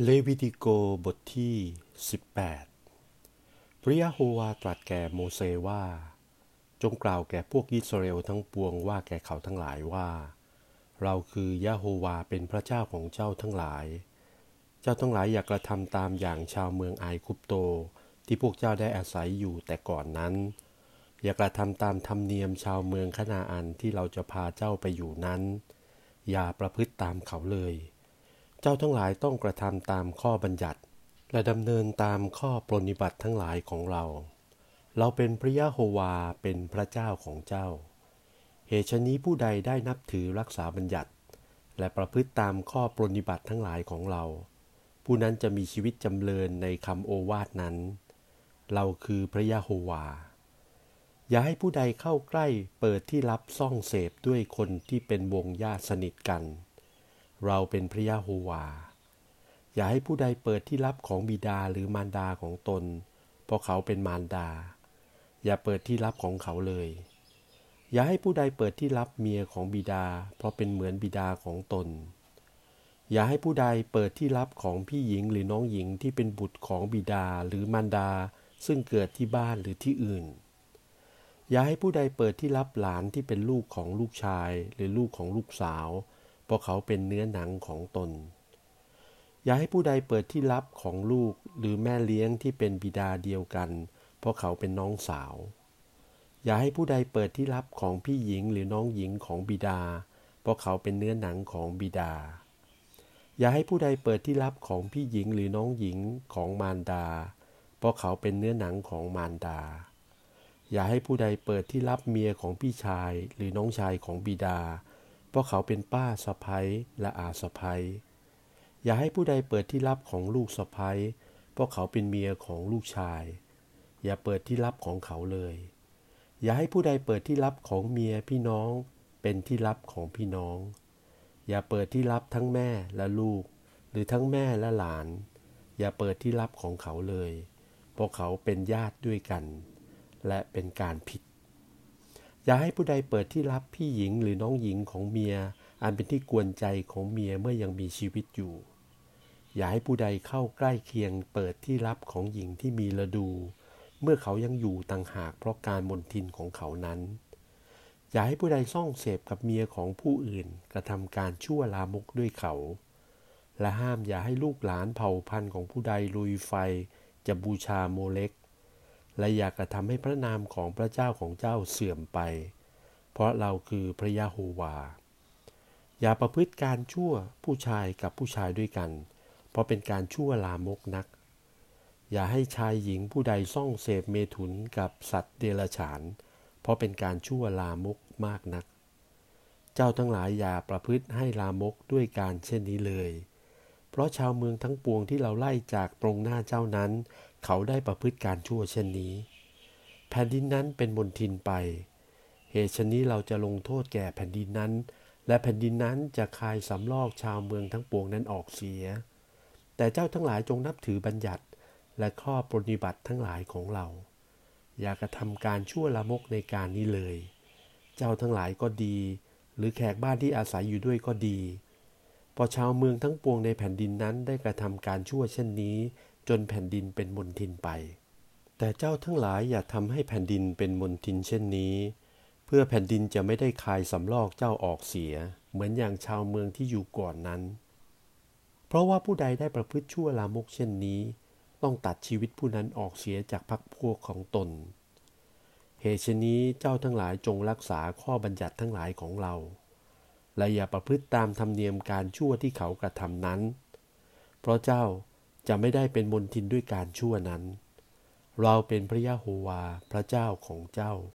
เลวิติโกบทที่ 18 พระยะโฮวาตรัสแก่โมเสว่า จงกล่าวแก่พวกอิสราเอลทั้งปวงว่าแก่เขาทั้งหลายว่า เราคือยะโฮวาเป็นพระเจ้าของเจ้าทั้งหลาย เจ้าทั้งหลายอย่ากระทำตามอย่างชาวเมืองไอคุปโตที่พวกเจ้าได้อาศัยอยู่แต่ก่อนนั้น อย่ากระทำตามธรรมเนียมชาวเมืองคณาอันที่เราจะพาเจ้าไปอยู่นั้น อย่าประพฤติตามเขาเลย เจ้าทั้งหลายต้องกระทำตามข้อบัญญัติ และดำเนินตามข้อปรนิบัติทั้งหลายของเรา เราเป็นพระยะโฮวาเป็นพระเจ้าของเจ้า เหตุนี้ผู้ใดได้นับถือรักษาบัญญัติ และประพฤติตามข้อปรนิบัติทั้งหลายของเรา ผู้นั้นจะมีชีวิตจำเริญในคำโอวาทนั้น เราคือพระยะโฮวาอย่าให้ผู้ใดเข้าใกล้เปิดที่รับซ่องเสพด้วยคนที่เป็นวงญาติสนิทกัน เราเป็นพระยาโฮวา อย่าให้ผู้ใดเปิดที่ลับของบิดาหรือมารดาของตน เพราะเขาเป็นมารดา อย่าเปิดที่ลับของเขาเลย อย่าให้ผู้ใดเปิดที่ลับเมียของบิดา เพราะเป็นเหมือนบิดาของตน อย่าให้ผู้ใดเปิดที่ลับของพี่หญิงหรือน้องหญิงที่เป็นบุตรของบิดาหรือมารดา ซึ่งเกิดที่บ้านหรือที่อื่น อย่าให้ผู้ใดเปิดที่ลับหลานที่เป็นลูกของลูกชายหรือลูกของลูกสาว ราะเขาเป็นเนื้อหนังของตน อย่าให้ผู้ใดเปิดที่ลับของลูกหรือแม่เลี้ยงที่เป็นบิดาเดียวกัน เพราะเขาเป็นน้องสาว อย่าให้ผู้ใดเปิดที่ลับของพี่หญิงหรือน้องหญิงของบิดา เพราะเขาเป็นเนื้อหนังของบิดา อย่าให้ผู้ใดเปิดที่ลับของพี่หญิงหรือน้องหญิงของมารดา เพราะเขาเป็นเนื้อหนังของมารดา อย่าให้ผู้ใดเปิดที่ลับเมียของพี่ชายหรือน้องชายของบิดาเพราะเขาเป็นป้าสะพ้ยและอาสะพ้ยอย่าให้ผู้ใดเปิดที่ลับของลูกสะพ้ยเพราะเขาเป็นเมียของลูกชาย อย่าเปิดที่ลับของเขาเลย อย่าให้ผู้ใดเปิดที่ลับของเมียพี่น้อง เป็นที่ลับของพี่น้อง อย่าเปิดที่ลับทั้งแม่และลูก หรือทั้งแม่และหลาน อย่าเปิดที่ลับของเขาเลย เพราะเขาเป็นญาติด้วยกัน และเป็นการผิด อย่าให้ผู้ใดเปิดที่ลับพี่หญิงหรือน้องหญิงของเมีย อันเป็นที่กวนใจของเมียเมื่อยังมีชีวิตอยู่ อย่าให้ผู้ใดเข้าใกล้เคียงเปิดที่ลับของหญิงที่มีระดู เมื่อเขายังอยู่ต่างหากเพราะการมนทินของเขานั้น อย่าให้ผู้ใดซ่องเสพกับเมียของผู้อื่นกระทำการชั่วลามกด้วยเขา และห้ามอย่าให้ลูกหลานเผ่าพันธุ์ของผู้ใดลุยไฟ จะบูชาโมเล็ก และอยากกระทำให้พระนามของพระเจ้าของเจ้าเสื่อมไป เพราะเราคือพระยะโฮวา อย่าประพฤติการชั่วผู้ชายกับผู้ชายด้วยกัน เพราะเป็นการชั่วลามกนัก อย่าให้ชายหญิงผู้ใดซ่องเสพเมถุนกับสัตว์เดรัจฉาน เพราะเป็นการชั่วลามกมากนัก เจ้าทั้งหลายอย่าประพฤติให้ลามกด้วยการเช่นนี้เลย เพราะชาวเมืองทั้งปวงที่เราไล่จากตรงหน้าเจ้านั้น เขาได้ประพฤติการชั่วเช่นนี้ แผ่นดินนั้นเป็นมนทินไป เหตุชนี้เราจะลงโทษแก่แผ่นดินนั้น และแผ่นดินนั้นจะคายสำลอกชาวเมืองทั้งปวงนั้นออกเสีย แต่เจ้าทั้งหลายจงนับถือบัญญัติ และข้อปฏิบัติทั้งหลายของเรา อย่ากระทำการชั่วละมกในการนี้เลย เจ้าทั้งหลายก็ดี หรือแขกบ้านที่อาศัยอยู่ด้วยก็ดีพอชาวเมืองทั้งปวงในแผ่นดินนั้นได้กระทำการชั่วเช่นนี้ จนแผ่นดินเป็นมนทินไป แต่เจ้าทั้งหลายอย่าทำให้แผ่นดินเป็นมนทินเช่นนี้ เพื่อแผ่นดินจะไม่ได้คายสำลอกเจ้าออกเสีย เหมือนอย่างชาวเมืองที่อยู่ก่อนนั้น เพราะว่าผู้ใดได้ประพฤติชั่วลามกเช่นนี้ ต้องตัดชีวิตผู้นั้นออกเสียจากพรรคพวกของตน เหตุชนี้เจ้าทั้งหลายจงรักษาข้อบัญญัติทั้งหลายของเราและอย่าประพฤติตามธรรมเนียมการชั่วที่เขากระทำนั้น เพราะเจ้า จะไม่ได้เป็นมนทินด้วยการชั่วนั้น เราเป็นพระยะโฮวาพระเจ้าของเจ้า